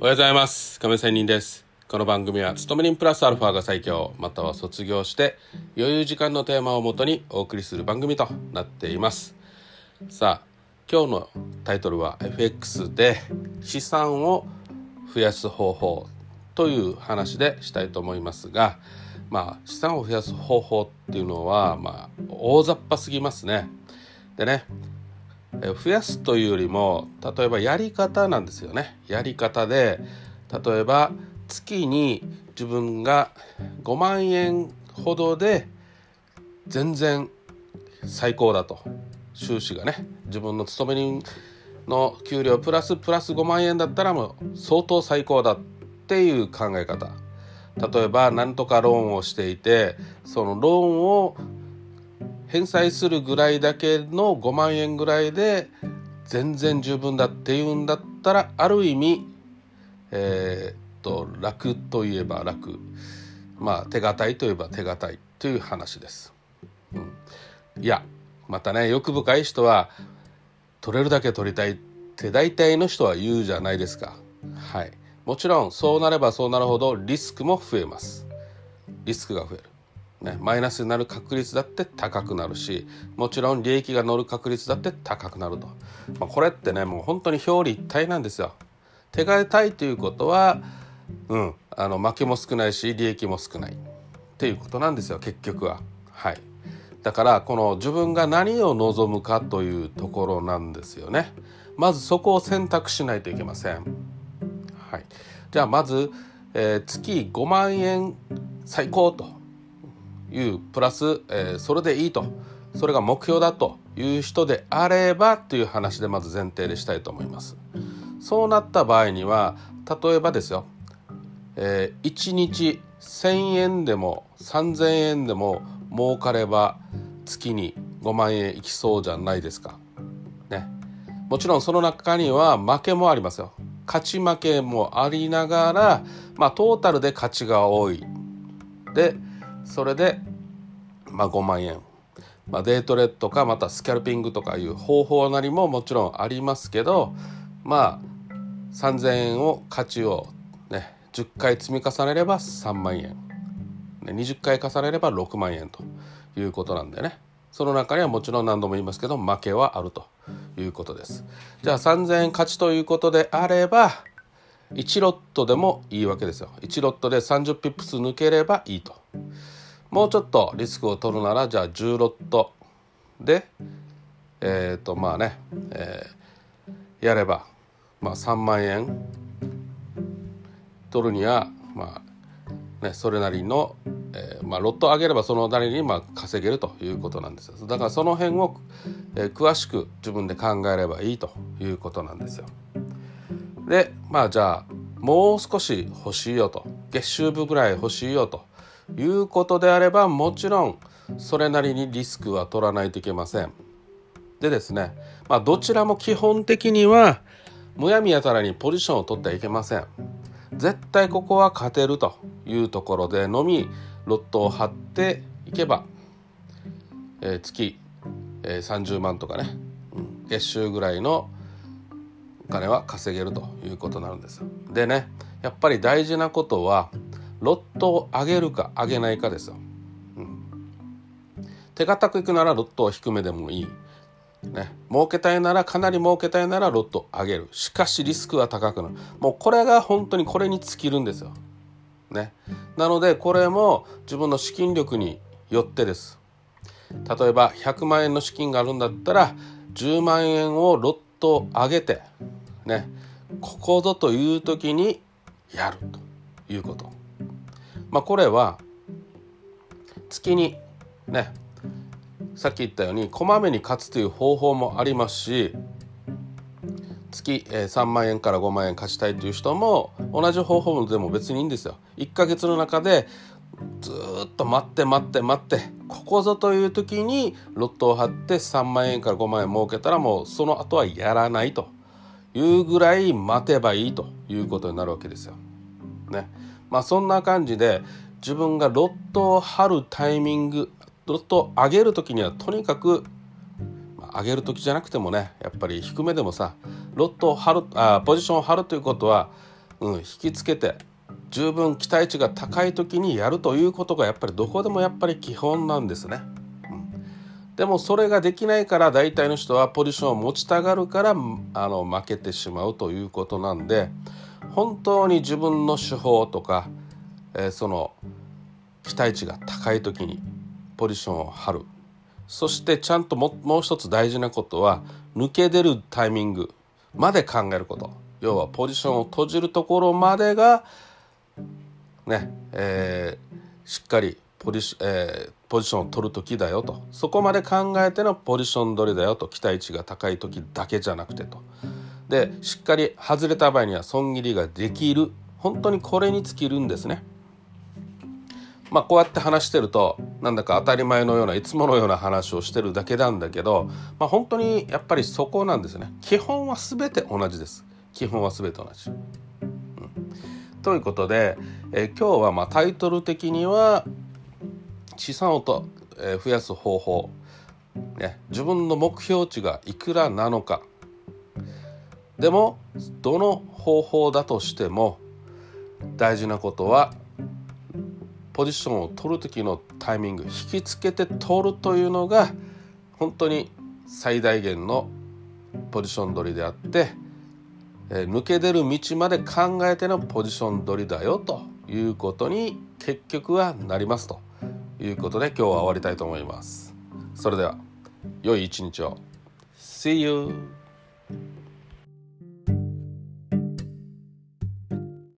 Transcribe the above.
おはようございます。亀仙人です。この番組は勤め人プラスアルファが最強または卒業して余裕時間のテーマをもとにお送りする番組となっています。さあ今日のタイトルは FX で資産を増やす方法という話でしたいと思いますがまあ資産を増やす方法っていうのはまあ大雑把すぎますね。でね増やすというよりも例えばやり方なんですよね。やり方で例えば月に自分が5万円ほどで全然最高だと。収支がね自分の勤め人の給料プラスプラス5万円だったらもう相当最高だっていう考え方。例えば何とかローンをしていてそのローンを返済するぐらいだけの5万円ぐらいで全然十分だっていうんだったらある意味えー、っと楽といえば楽まあ手堅いといえば手堅いという話です。うん、いやまたね欲深い人は取れるだけ取りたいって大体の人は言うじゃないですか。はい、もちろんそうなればそうなるほどリスクも増えます。リスクが増える。ね、マイナスになる確率だって高くなるしもちろん利益が乗る確率だって高くなると、まあ、これってねもう本当に表裏一体なんですよ。手堅いということは、うん、あの負けも少ないし利益も少ないっていうことなんですよ結局は。はい、だからこの自分が何を望むかというところなんですよね。まずそこを選択しないといけません。はい、じゃあまず、えー、月5万円最高というプラス、えー、それでいいとそれが目標だという人であればという話でまず前提でしたいと思います。そうなった場合には例えばですよ、えー、1日1,000円でも3,000円でも儲かれば月に5万円いきそうじゃないですか。ね。もちろんその中には負けもありますよ。勝ち負けもありながら、まあ、トータルで勝ちが多い。でそれで、まあ、5万円、まあ、デートレットかまたスキャルピングとかいう方法なりももちろんありますけどまあ3,000円を価値をね10回積み重ねれば3万円、ね、20回重ねれば6万円ということなんでね。その中にはもちろん何度も言いますけど負けはあるということです。じゃあ3,000円勝ちということであれば1ロットでもいいわけですよ。1ロットで30ピップス抜ければいいと。もうちょっとリスクを取るならじゃあ10ロットでえっ、ー、とまあね、えー、やれば、まあ、3万円取るにはまあねそれなりの、えー、まあ、ロット上げればそのなりにまあ稼げるということなんですよだからその辺を、えー、詳しく自分で考えればいいということなんですよ。でまあじゃあもう少し欲しいよと月収分ぐらい欲しいよということであればもちろんそれなりにリスクは取らないといけません。でですね、まあ、どちらも基本的にはむやみやたらにポジションを取ってはいけません。絶対ここは勝てるというところでのみロットを張っていけば、えー、月、えー、30万とかね、うん、月収ぐらいのお金は稼げるということになるんですでねやっぱり大事なことはロットを上げるか上げないかですよ。うん、手堅くいくならロットを低めでもいい。ね、儲けたいならかなり儲けたいならロット上げる。しかしリスクは高くなる。もうこれが本当にこれに尽きるんですよ。ね、なのでこれも自分の資金力によってです。例えば100万円の資金があるんだったら10万円をロット上げてね。ここぞという時にやるということ。まあ、これは月にねさっき言ったようにこまめに勝つという方法もありますし月3万円から5万円貸したいという人も同じ方法でも別にいいんですよ。1ヶ月の中でずっと待って待って待ってここぞという時にロットを張って3万円から5万円儲けたらもうその後はやらないというぐらい待てばいいということになるわけですよ。ね。まあそんな感じで自分がロットを張るタイミングロットを上げる時にはとにかく、上げる時じゃなくてもねやっぱり低めでもさロットを張るあポジションを張るということはうん、引きつけて十分期待値が高い時にやるということがやっぱりどこでもやっぱり基本なんですね。うん、でもそれができないから大体の人はポジションを持ちたがるからあの負けてしまうということなんで本当に自分の手法とか、えー、その期待値が高い時にポジションを張る。そしてちゃんともう一つ大事なことは抜け出るタイミングまで考えること。要はポジションを閉じるところまでがねえー、しっかりポジ,、えー、ポジションを取る時だよと。そこまで考えてのポジション取りだよと。期待値が高い時だけじゃなくてと。でしっかり外れた場合には損切りができる。本当にこれに尽きるんですね。まあ、こうやって話してるとなんだか当たり前のようないつものような話をしてるだけなんだけど、まあ、本当にやっぱりそこなんですね。基本は全て同じです。基本は全て同じ。うん、ということで、えー、今日はまあタイトル的には資産をと、えー、増やす方法、ね、自分の目標値がいくらなのかでもどの方法だとしても大事なことはポジションを取る時のタイミング引きつけて取るというのが本当に最大限のポジション取りであって、え抜け出る道まで考えてのポジション取りだよということに結局はなりますということで今日は終わりたいと思います。それでは良い一日を See you!